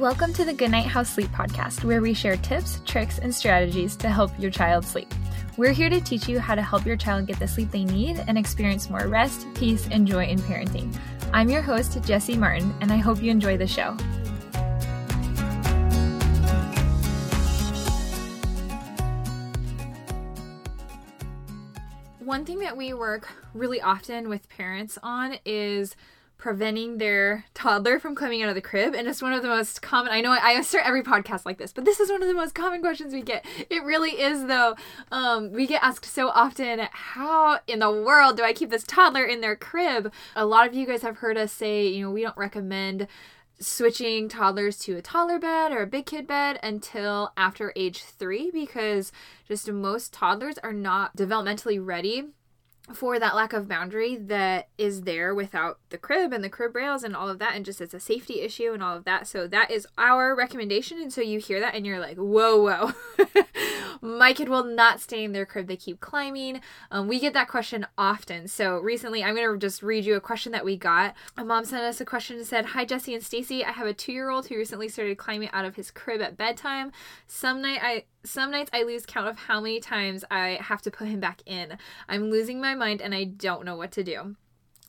Welcome to the Goodnight House Sleep Podcast, where we share tips, tricks, and strategies to help your child sleep. We're here to teach you how to help your child get the sleep they need and experience more rest, peace, and joy in parenting. I'm your host, Jesse Martin, and I hope you enjoy the show. One thing that we work really often with parents on is preventing their toddler from coming out of the crib. And it's one of the most common, I know I, I start every podcast like this, but this is one of the most common questions we get. It really is, though. Um, we get asked so often, how in the world do I keep this toddler in their crib? A lot of you guys have heard us say, you know, we don't recommend switching toddlers to a toddler bed or a big kid bed until after age three because just most toddlers are not developmentally ready for that lack of boundary that is there without the crib and the crib rails and all of that and just it's a safety issue and all of that. So that is our recommendation and so you hear that and you're like whoa whoa. My kid will not stay in their crib. They keep climbing. Um, we get that question often. So recently i'm going to just read you a question that we got. A mom sent us a question and said hi jesse and stacy. I have a two year old who recently started climbing out of his crib at bedtime. Some night i some nights I lose count of how many times I have to put him back in. I'm losing my mind and I don't know what to do.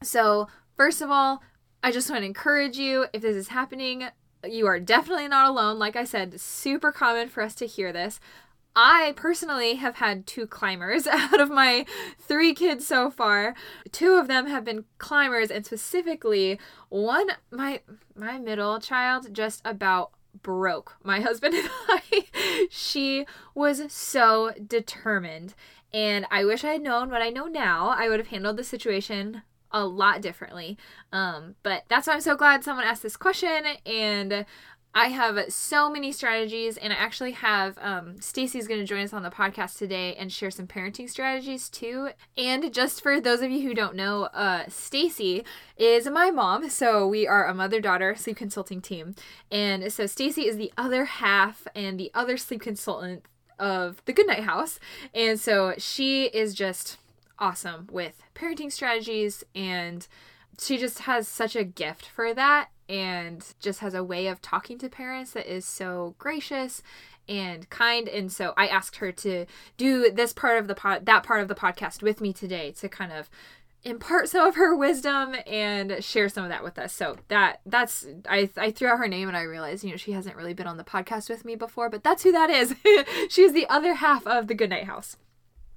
So, first of all, I just want to encourage you if this is happening, you are definitely not alone. Like I said, super common for us to hear this. I personally have had two climbers out of my three kids so far. Two of them have been climbers and specifically one my my middle child just about broke my husband and I. she was so determined. And I wish I had known what I know now. I would have handled the situation a lot differently. Um, but that's why I'm so glad someone asked this question. And I have so many strategies, and I actually have um, Stacy's going to join us on the podcast today and share some parenting strategies too. And just for those of you who don't know, uh, Stacy is my mom, so we are a mother-daughter sleep consulting team, and so Stacy is the other half and the other sleep consultant of the Goodnight House, and so she is just awesome with parenting strategies and she just has such a gift for that and just has a way of talking to parents that is so gracious and kind. And so i asked her to do this part of the pod that part of the podcast with me today to kind of impart some of her wisdom and share some of that with us. So that that's i i threw out her name and i realized you know she hasn't really been on the podcast with me before but that's who that is. She's the other half of the goodnight house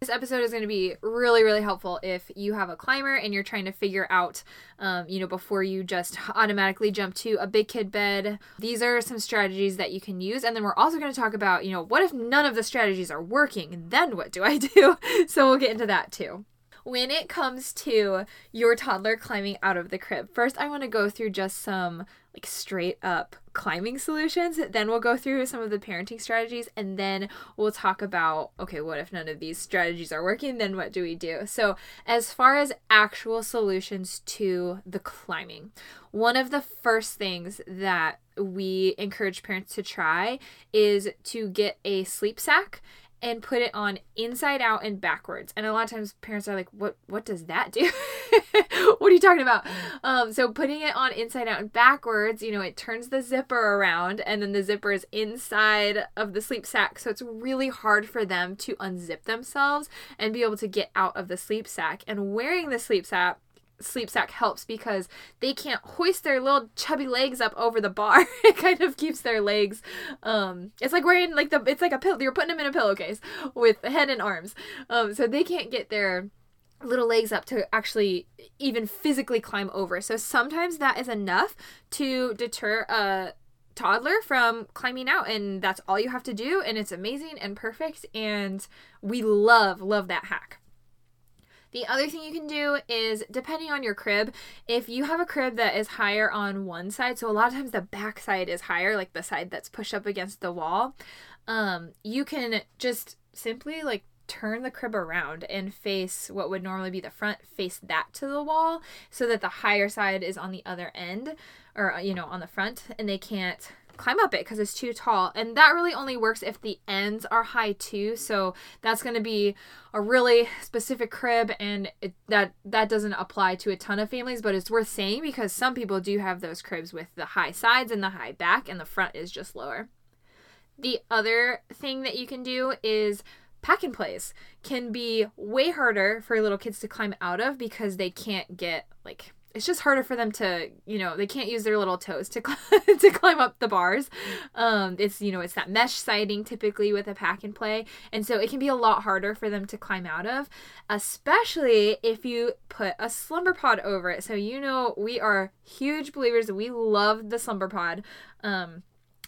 this episode is going to be really, really helpful if you have a climber and you're trying to figure out, um, you know, before you just automatically jump to a big kid bed. These are some strategies that you can use. And then we're also going to talk about, you know, what if none of the strategies are working? Then what do I do? so we'll get into that too when it comes to your toddler climbing out of the crib, first I want to go through just some like straight up climbing solutions. Then we'll go through some of the parenting strategies and then we'll talk about okay, what if none of these strategies are working? Then what do we do? So, as far as actual solutions to the climbing, one of the first things that we encourage parents to try is to get a sleep sack and put it on inside out and backwards. And a lot of times parents are like, "What what does that do?" what are you talking about? Um, so putting it on inside out and backwards, you know, it turns the zipper around and then the zipper is inside of the sleep sack. So it's really hard for them to unzip themselves and be able to get out of the sleep sack. And wearing the sleep sack sleep sack helps because they can't hoist their little chubby legs up over the bar. it kind of keeps their legs um it's like wearing like the it's like a pill you're putting them in a pillowcase with head and arms. Um so they can't get their little legs up to actually even physically climb over. So sometimes that is enough to deter a toddler from climbing out and that's all you have to do and it's amazing and perfect and we love love that hack. The other thing you can do is depending on your crib, if you have a crib that is higher on one side, so a lot of times the back side is higher, like the side that's pushed up against the wall, um, you can just simply like turn the crib around and face what would normally be the front, face that to the wall so that the higher side is on the other end or, you know, on the front and they can't climb up it because it's too tall. And that really only works if the ends are high too. So that's going to be a really specific crib and it, that that doesn't apply to a ton of families, but it's worth saying because some people do have those cribs with the high sides and the high back and the front is just lower. The other thing that you can do is pack and plays can be way harder for little kids to climb out of because they can't get like it's just harder for them to you know they can't use their little toes to to climb up the bars. Um it's you know it's that mesh siding typically with a pack and play. And so it can be a lot harder for them to climb out of especially if you put a slumber pod over it. So you know we are huge believers we love the slumber pod. Um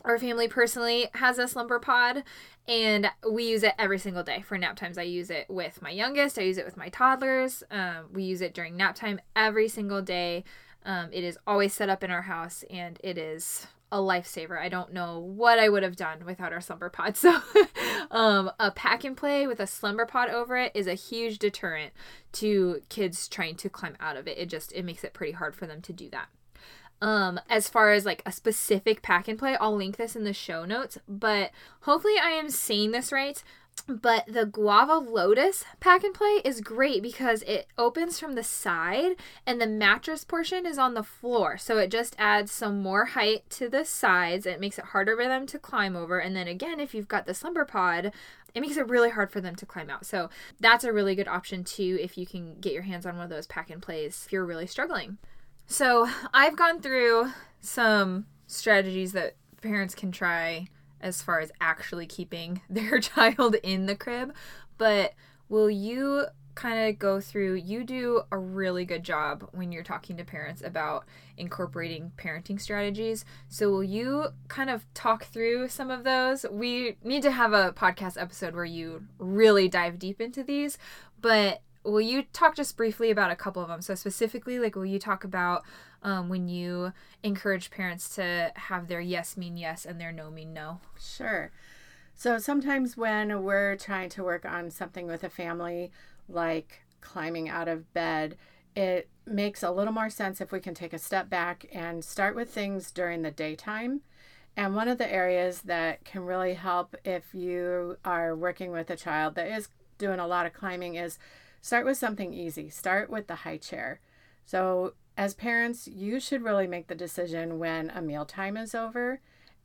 our family personally has a slumber pod and we use it every single day for nap times. I use it with my youngest, I use it with my toddlers. Um, we use it during nap time every single day. Um, it is always set up in our house and it is a lifesaver. I don't know what I would have done without our slumber pod. So, um, a pack and play with a slumber pod over it is a huge deterrent to kids trying to climb out of it. It just it makes it pretty hard for them to do that. Um, as far as like a specific pack and play, I'll link this in the show notes, but hopefully I am saying this right. But the guava lotus pack and play is great because it opens from the side and the mattress portion is on the floor. So it just adds some more height to the sides. It makes it harder for them to climb over. And then again, if you've got the slumber pod, it makes it really hard for them to climb out. So that's a really good option too if you can get your hands on one of those pack and plays if you're really struggling. So I've gone through some strategies that parents can try as far as actually keeping their child in the crib, but will you kind of go through you do a really good job when you're talking to parents about incorporating parenting strategies. So will you kind of talk through some of those? We need to have a podcast episode where you really dive deep into these but will you talk just briefly about a couple of them? So specifically, like, will you talk about um, when you encourage parents to have their yes mean yes and their no mean no? Sure. So sometimes when we're trying to work on something with a family, like climbing out of bed, it makes a little more sense if we can take a step back and start with things during the daytime. And one of the areas that can really help if you are working with a child that is doing a lot of climbing is Start with something easy. Start with the high chair. So, as parents, you should really make the decision when a mealtime is over.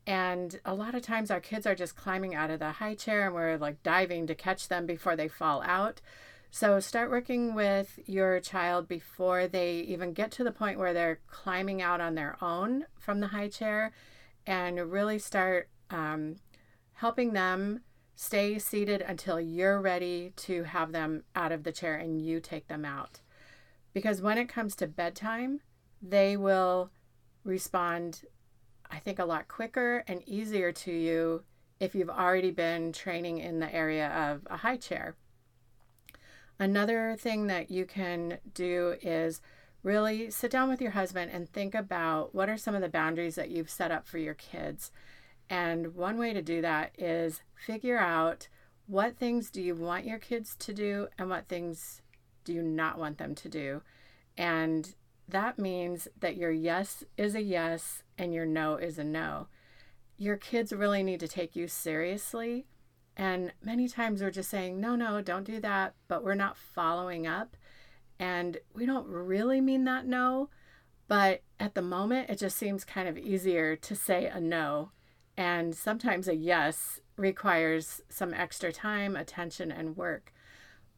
And a lot of times, our kids are just climbing out of the high chair and we're like diving to catch them before they fall out. So, start working with your child before they even get to the point where they're climbing out on their own from the high chair and really start um, helping them Stay seated until you're ready to have them out of the chair and you take them out. Because when it comes to bedtime, they will respond, I think, a lot quicker and easier to you if you've already been training in the area of a high chair. Another thing that you can do is really sit down with your husband and think about what are some of the boundaries that you've set up for your kids and one way to do that is figure out what things do you want your kids to do and what things do you not want them to do. And that means that your yes is a yes and your no is a no. Your kids really need to take you seriously. And many times we're just saying, no, no, don't do that, but we're not following up. And we don't really mean that no, but at the moment, it just seems kind of easier to say a no and sometimes a yes requires some extra time, attention, and work.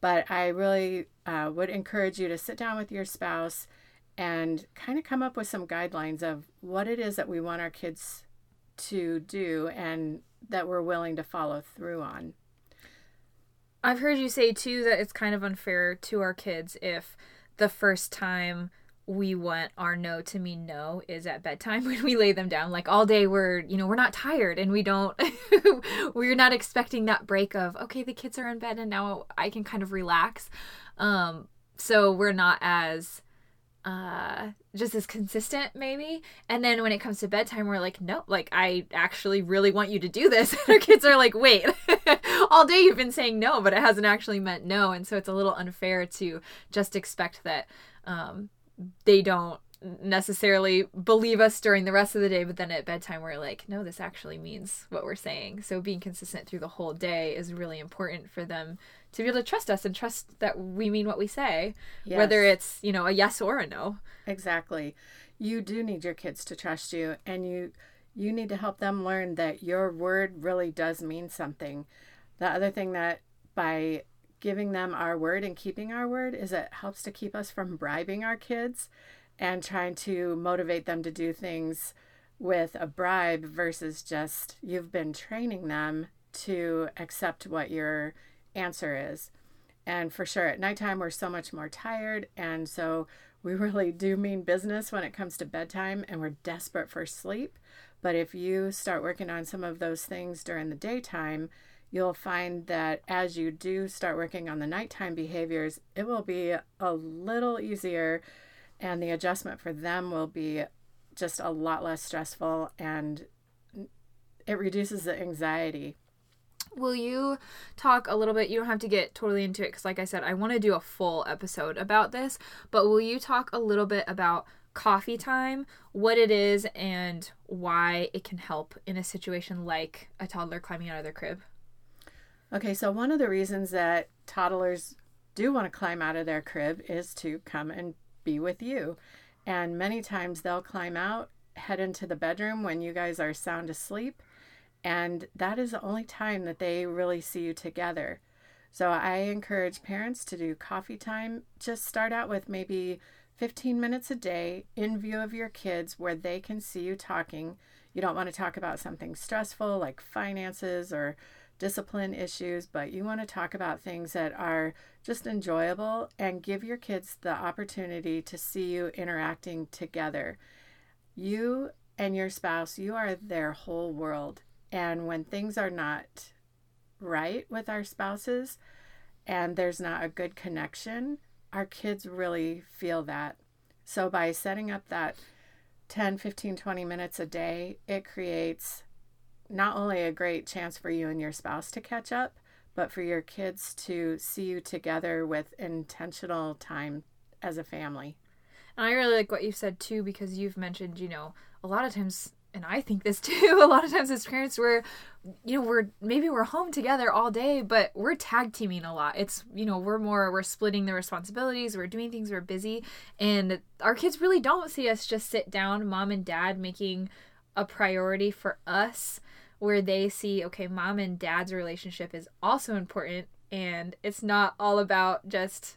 But I really uh, would encourage you to sit down with your spouse and kind of come up with some guidelines of what it is that we want our kids to do and that we're willing to follow through on. I've heard you say too that it's kind of unfair to our kids if the first time we want our no to mean no is at bedtime when we lay them down. Like all day we're you know we're not tired and we don't we're not expecting that break of okay the kids are in bed and now i can kind of relax. Um so we're not as uh just as consistent maybe. And then when it comes to bedtime we're like no like i actually really want you to do this. And our kids are like wait all day you've been saying no but it hasn't actually meant no. And so it's a little unfair to just expect that um they don't necessarily believe us during the rest of the day, but then at bedtime we're like, no, this actually means what we're saying. So being consistent through the whole day is really important for them to be able to trust us and trust that we mean what we say, yes. whether it's, you know, a yes or a no. Exactly. You do need your kids to trust you and you you need to help them learn that your word really does mean something. The other thing that by giving them our word and keeping our word is it helps to keep us from bribing our kids and trying to motivate them to do things with a bribe versus just you've been training them to accept what your answer is. And for sure, at nighttime, we're so much more tired. And so we really do mean business when it comes to bedtime and we're desperate for sleep. But if you start working on some of those things during the daytime, you'll find that as you do start working on the nighttime behaviors, it will be a little easier and the adjustment for them will be just a lot less stressful and it reduces the anxiety Will you talk a little bit? You don't have to get totally into it because, like I said, I want to do a full episode about this. But will you talk a little bit about coffee time, what it is, and why it can help in a situation like a toddler climbing out of their crib? Okay, so one of the reasons that toddlers do want to climb out of their crib is to come and be with you. And many times they'll climb out, head into the bedroom when you guys are sound asleep and that is the only time that they really see you together. So I encourage parents to do coffee time. Just start out with maybe 15 minutes a day in view of your kids where they can see you talking. You don't want to talk about something stressful like finances or discipline issues, but you want to talk about things that are just enjoyable and give your kids the opportunity to see you interacting together. You and your spouse, you are their whole world. And when things are not right with our spouses and there's not a good connection, our kids really feel that. So by setting up that 10, 15, 20 minutes a day, it creates not only a great chance for you and your spouse to catch up, but for your kids to see you together with intentional time as a family. And I really like what you said too, because you've mentioned, you know, a lot of times and I think this too, a lot of times as parents we're you know, we're maybe we're home together all day, but we're tag teaming a lot. It's you know, we're more we're splitting the responsibilities, we're doing things, we're busy, and our kids really don't see us just sit down, mom and dad making a priority for us where they see, okay, mom and dad's relationship is also important and it's not all about just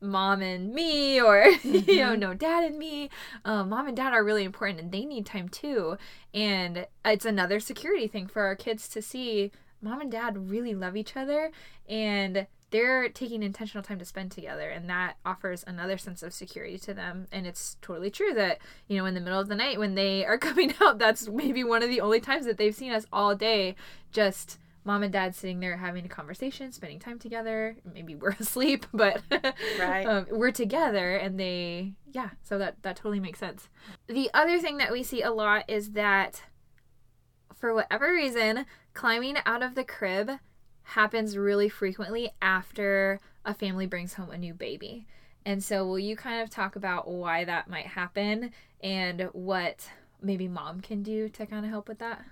mom and me or mm-hmm. you know mm-hmm. no dad and me um, mom and dad are really important and they need time too and it's another security thing for our kids to see mom and dad really love each other and they're taking intentional time to spend together and that offers another sense of security to them and it's totally true that you know in the middle of the night when they are coming out that's maybe one of the only times that they've seen us all day just mom and dad sitting there having a conversation, spending time together. Maybe we're asleep, but right. um, we're together, and they, yeah. So that that totally makes sense. The other thing that we see a lot is that, for whatever reason, climbing out of the crib happens really frequently after a family brings home a new baby. And so, will you kind of talk about why that might happen and what maybe mom can do to kind of help with that?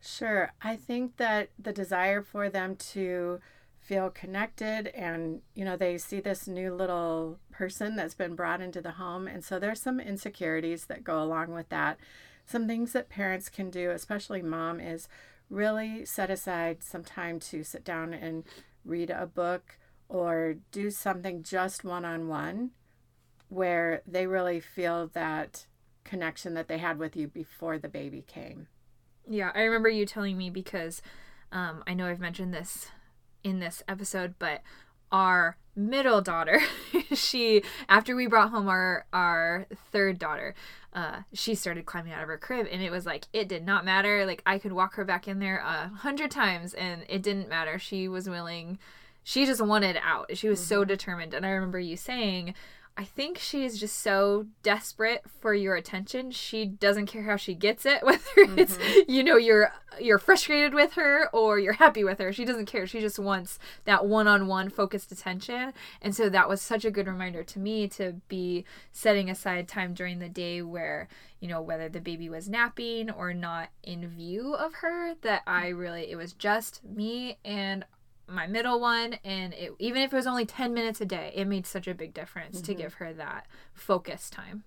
Sure. I think that the desire for them to feel connected and, you know, they see this new little person that's been brought into the home. And so there's some insecurities that go along with that. Some things that parents can do, especially mom, is really set aside some time to sit down and read a book or do something just one on one where they really feel that connection that they had with you before the baby came. Yeah, I remember you telling me because um, I know I've mentioned this in this episode, but our middle daughter, she after we brought home our our third daughter, uh, she started climbing out of her crib, and it was like it did not matter. Like I could walk her back in there a hundred times, and it didn't matter. She was willing. She just wanted out. She was mm-hmm. so determined, and I remember you saying I think she's just so desperate for your attention. She doesn't care how she gets it, whether it's mm-hmm. you know you're you're frustrated with her or you're happy with her. She doesn't care. She just wants that one-on-one focused attention. And so that was such a good reminder to me to be setting aside time during the day where, you know, whether the baby was napping or not in view of her, that I really it was just me and my middle one and it, even if it was only 10 minutes a day it made such a big difference mm-hmm. to give her that focus time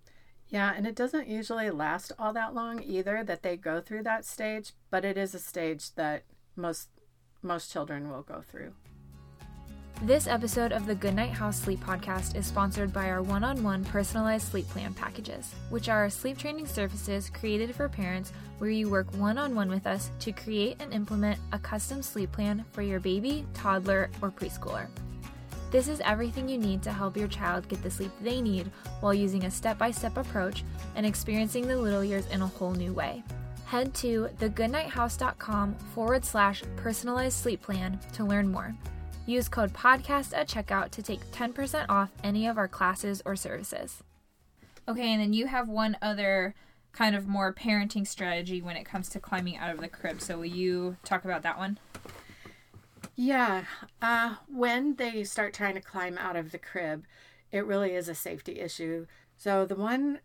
yeah and it doesn't usually last all that long either that they go through that stage but it is a stage that most most children will go through this episode of the Goodnight House Sleep Podcast is sponsored by our one on one personalized sleep plan packages, which are sleep training services created for parents where you work one on one with us to create and implement a custom sleep plan for your baby, toddler, or preschooler. This is everything you need to help your child get the sleep they need while using a step by step approach and experiencing the little years in a whole new way. Head to thegoodnighthouse.com forward slash personalized sleep plan to learn more. Use code PODCAST at checkout to take 10% off any of our classes or services. Okay, and then you have one other kind of more parenting strategy when it comes to climbing out of the crib. So will you talk about that one? Yeah. Uh, when they start trying to climb out of the crib, it really is a safety issue. So the one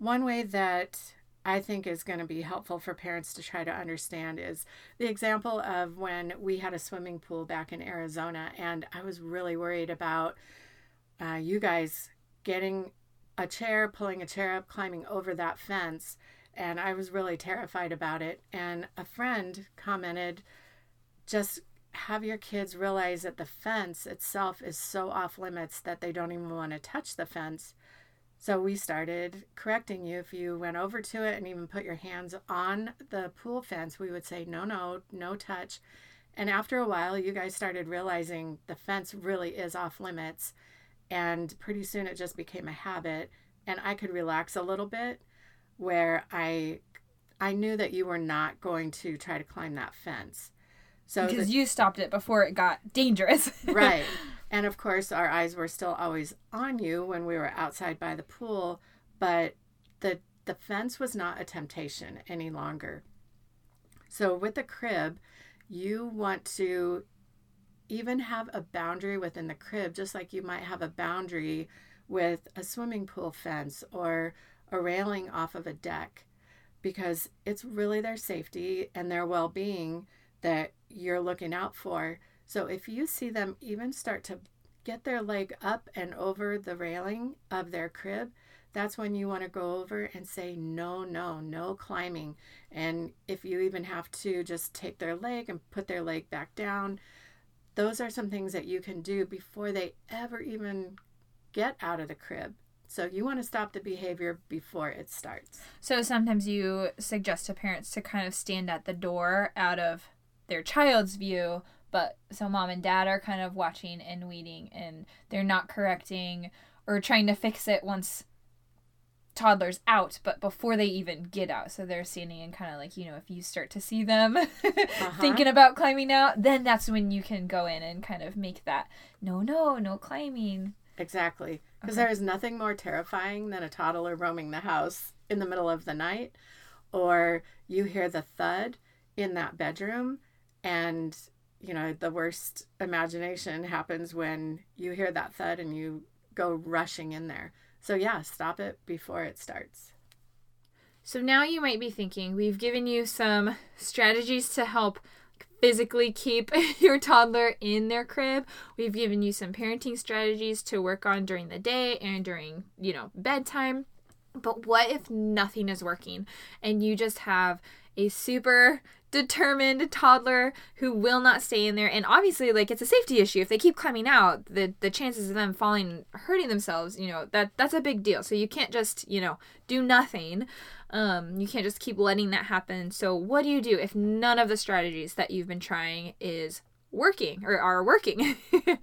one way that I think is going to be helpful for parents to try to understand is the example of when we had a swimming pool back in Arizona, and I was really worried about uh, you guys getting a chair, pulling a chair up, climbing over that fence, and I was really terrified about it. And a friend commented, just have your kids realize that the fence itself is so off limits that they don't even want to touch the fence so we started correcting you. If you went over to it and even put your hands on the pool fence, we would say, no, no, no touch. And after a while, you guys started realizing the fence really is off limits. And pretty soon it just became a habit. And I could relax a little bit where I I knew that you were not going to try to climb that fence. So because the, you stopped it before it got dangerous. right. And of course, our eyes were still always on you when we were outside by the pool, but the the fence was not a temptation any longer. So with the crib, you want to even have a boundary within the crib, just like you might have a boundary with a swimming pool fence or a railing off of a deck, because it's really their safety and their well being that you're looking out for. So if you see them even start to get their leg up and over the railing of their crib, that's when you want to go over and say, no, no, no climbing. And if you even have to just take their leg and put their leg back down, those are some things that you can do before they ever even get out of the crib. So you want to stop the behavior before it starts. So sometimes you suggest to parents to kind of stand at the door out of their child's view but so mom and dad are kind of watching and waiting and they're not correcting or trying to fix it once toddlers out but before they even get out so they're standing and kind of like you know if you start to see them uh-huh. thinking about climbing out then that's when you can go in and kind of make that no no no climbing exactly because okay. there is nothing more terrifying than a toddler roaming the house in the middle of the night or you hear the thud in that bedroom and you know the worst imagination happens when you hear that thud and you go rushing in there so yeah stop it before it starts so now you might be thinking we've given you some strategies to help physically keep your toddler in their crib. We've given you some parenting strategies to work on during the day and during, you know, bedtime. But what if nothing is working and you just have a super determined toddler who will not stay in there. And obviously like it's a safety issue. If they keep climbing out the the chances of them falling hurting themselves you know that that's a big deal. So you can't just you know do nothing. Um you can't just keep letting that happen. So what do you do if none of the strategies that you've been trying is working or are working?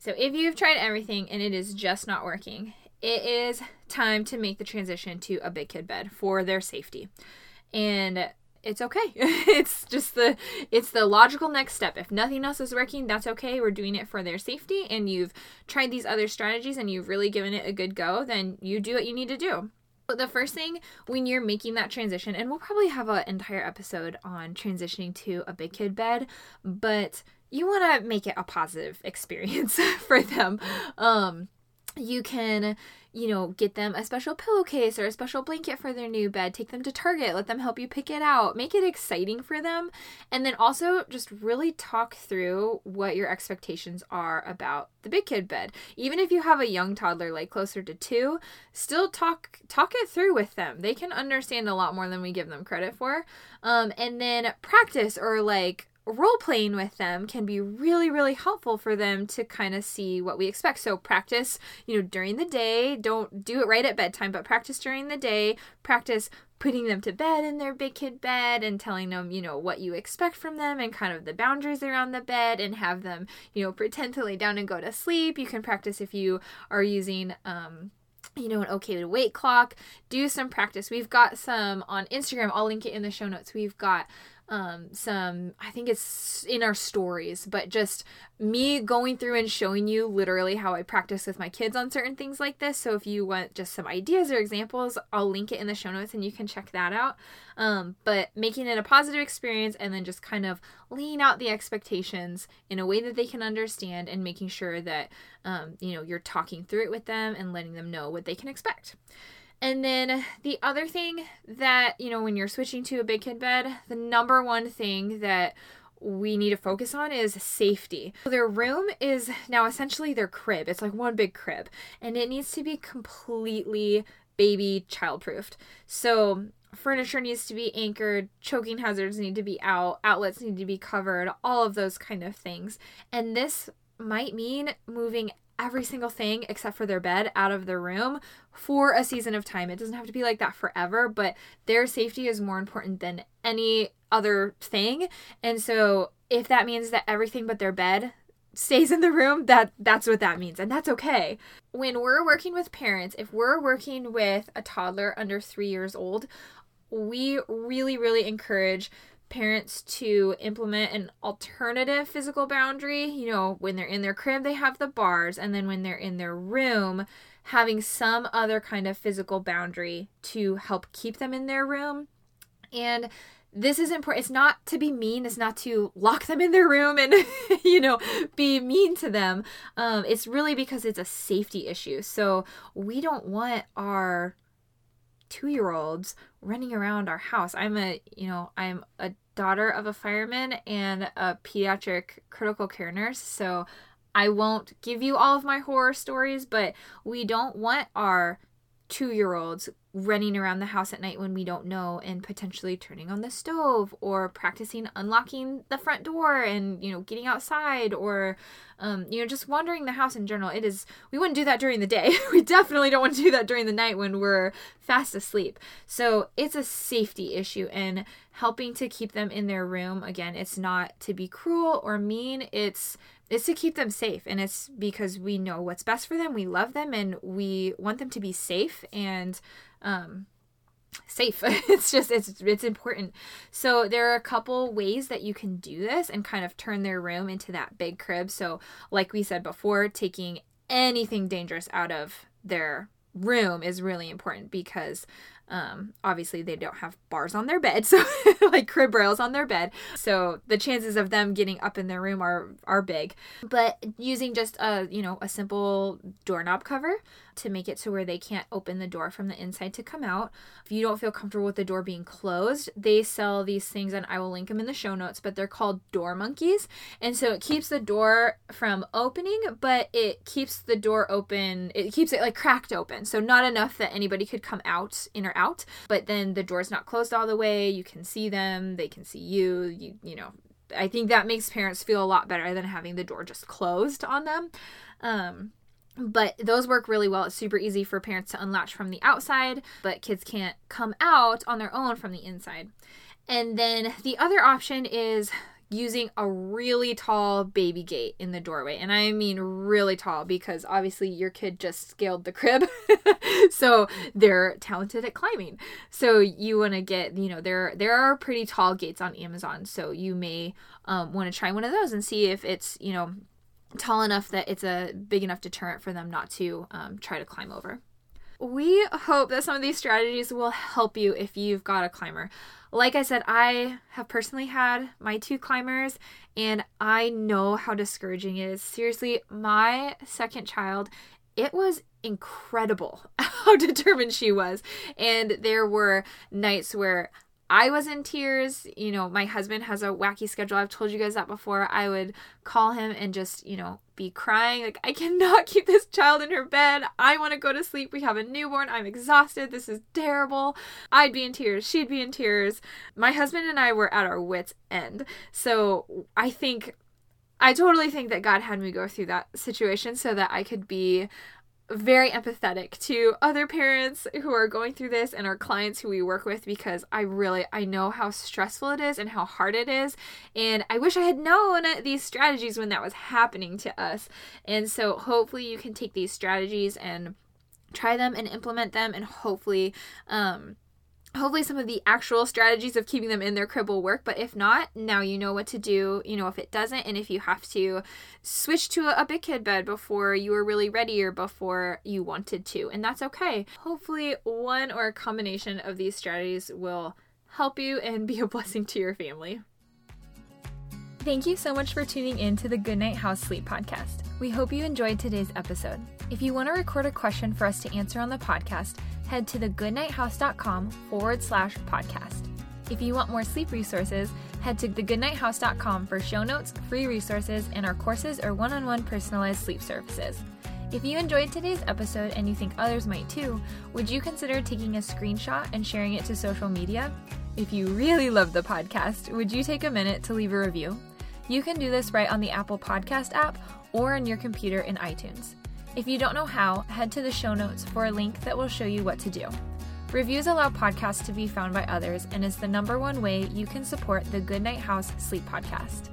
So if you've tried everything and it is just not working it is time to make the transition to a big kid bed for their safety. And it's okay. it's just the it's the logical next step. If nothing else is working, that's okay. We're doing it for their safety and you've tried these other strategies and you've really given it a good go, then you do what you need to do. But the first thing when you're making that transition, and we'll probably have an entire episode on transitioning to a big kid bed, but you want to make it a positive experience for them. Um, you can you know, get them a special pillowcase or a special blanket for their new bed. Take them to Target, let them help you pick it out. Make it exciting for them. And then also just really talk through what your expectations are about the big kid bed. Even if you have a young toddler like closer to 2, still talk talk it through with them. They can understand a lot more than we give them credit for. Um and then practice or like role playing with them can be really really helpful for them to kind of see what we expect so practice you know during the day don't do it right at bedtime but practice during the day practice putting them to bed in their big kid bed and telling them you know what you expect from them and kind of the boundaries around the bed and have them you know pretend to lay down and go to sleep you can practice if you are using um you know, an okay to wake clock. Do some practice. We've got some on Instagram. I'll link it in the show notes. We've got um, some, I think it's in our stories, but just me going through and showing you literally how I practice with my kids on certain things like this. So if you want just some ideas or examples, I'll link it in the show notes and you can check that out. Um, but making it a positive experience and then just kind of laying out the expectations in a way that they can understand and making sure that, um, you know, you're talking through it with them and letting them know what they can expect. And then the other thing that, you know, when you're switching to a big kid bed, the number one thing that we need to focus on is safety. Their room is now essentially their crib. It's like one big crib, and it needs to be completely baby childproofed. So, furniture needs to be anchored, choking hazards need to be out, outlets need to be covered, all of those kind of things. And this might mean moving every single thing except for their bed out of their room for a season of time. It doesn't have to be like that forever, but their safety is more important than any other thing. And so if that means that everything but their bed stays in the room, that that's what that means and that's okay. When we're working with parents, if we're working with a toddler under 3 years old, we really really encourage parents to implement an alternative physical boundary. You know, when they're in their crib, they have the bars, and then when they're in their room, having some other kind of physical boundary to help keep them in their room. And this is important. It's not to be mean. It's not to lock them in their room and, you know, be mean to them. Um, it's really because it's a safety issue. So we don't want our two year olds running around our house. I'm a, you know, I'm a daughter of a fireman and a pediatric critical care nurse. So I won't give you all of my horror stories, but we don't want our two year olds running around the house at night when we don't know and potentially turning on the stove or practicing unlocking the front door and you know getting outside or um, you know just wandering the house in general. It is we wouldn't do that during the day. We definitely don't want to do that during the night when we're fast asleep. So it's a safety issue and helping to keep them in their room. Again it's not to be cruel or mean. It's it's to keep them safe and it's because we know what's best for them. We love them and we want them to be safe and um safe. It's just it's it's important. So there are a couple ways that you can do this and kind of turn their room into that big crib. So like we said before taking anything dangerous out of their room is really important because um, obviously, they don't have bars on their bed, so like crib rails on their bed. So the chances of them getting up in their room are are big. But using just a you know a simple doorknob cover to make it so where they can't open the door from the inside to come out. If you don't feel comfortable with the door being closed, they sell these things, and I will link them in the show notes. But they're called door monkeys, and so it keeps the door from opening, but it keeps the door open. It keeps it like cracked open, so not enough that anybody could come out in or out, but then the door's not closed all the way. You can see them, they can see you. You you know, I think that makes parents feel a lot better than having the door just closed on them. Um, but those work really well. It's super easy for parents to unlatch from the outside, but kids can't come out on their own from the inside. And then the other option is using a really tall baby gate in the doorway. And I mean really tall because obviously your kid just scaled the crib. so they're talented at climbing. So you want to get, you know, there there are pretty tall gates on Amazon. So you may um, want to try one of those and see if it's, you know, tall enough that it's a big enough deterrent for them not to um, try to climb over. We hope that some of these strategies will help you if you've got a climber. Like I said, I have personally had my two climbers and I know how discouraging it is. Seriously, my second child, it was incredible how determined she was. And there were nights where I was in tears. You know, my husband has a wacky schedule. I've told you guys that before. I would call him and just, you know, be crying. Like, I cannot keep this child in her bed. I want to go to sleep. We have a newborn. I'm exhausted. This is terrible. I'd be in tears. She'd be in tears. My husband and I were at our wits' end. So I think. I totally think that God had me go through that situation so that I could be very empathetic to other parents who are going through this and our clients who we work with because I really I know how stressful it is and how hard it is and I wish I had known these strategies when that was happening to us. And so hopefully you can take these strategies and try them and implement them and hopefully um hopefully some of the actual strategies of keeping them in their crib will work but if not now you know what to do you know if it doesn't and if you have to switch to a, big kid bed before you were really ready or before you wanted to and that's okay. Hopefully one or a combination of these strategies will help you and be a blessing to your family Thank you so much for tuning in to the Goodnight House Sleep Podcast. We hope you enjoyed today's episode. If you want to record a question for us to answer on the podcast, head to thegoodnighthouse.com forward slash podcast. If you want more sleep resources, head to thegoodnighthouse.com for show notes, free resources, and our courses or one on one personalized sleep services. If you enjoyed today's episode and you think others might too, would you consider taking a screenshot and sharing it to social media? If you really love the podcast, would you take a minute to leave a review? You can do this right on the Apple Podcast app or on your computer in iTunes. If you don't know how, head to the show notes for a link that will show you what to do. Reviews allow podcasts to be found by others and is the number one way you can support the Goodnight House Sleep Podcast.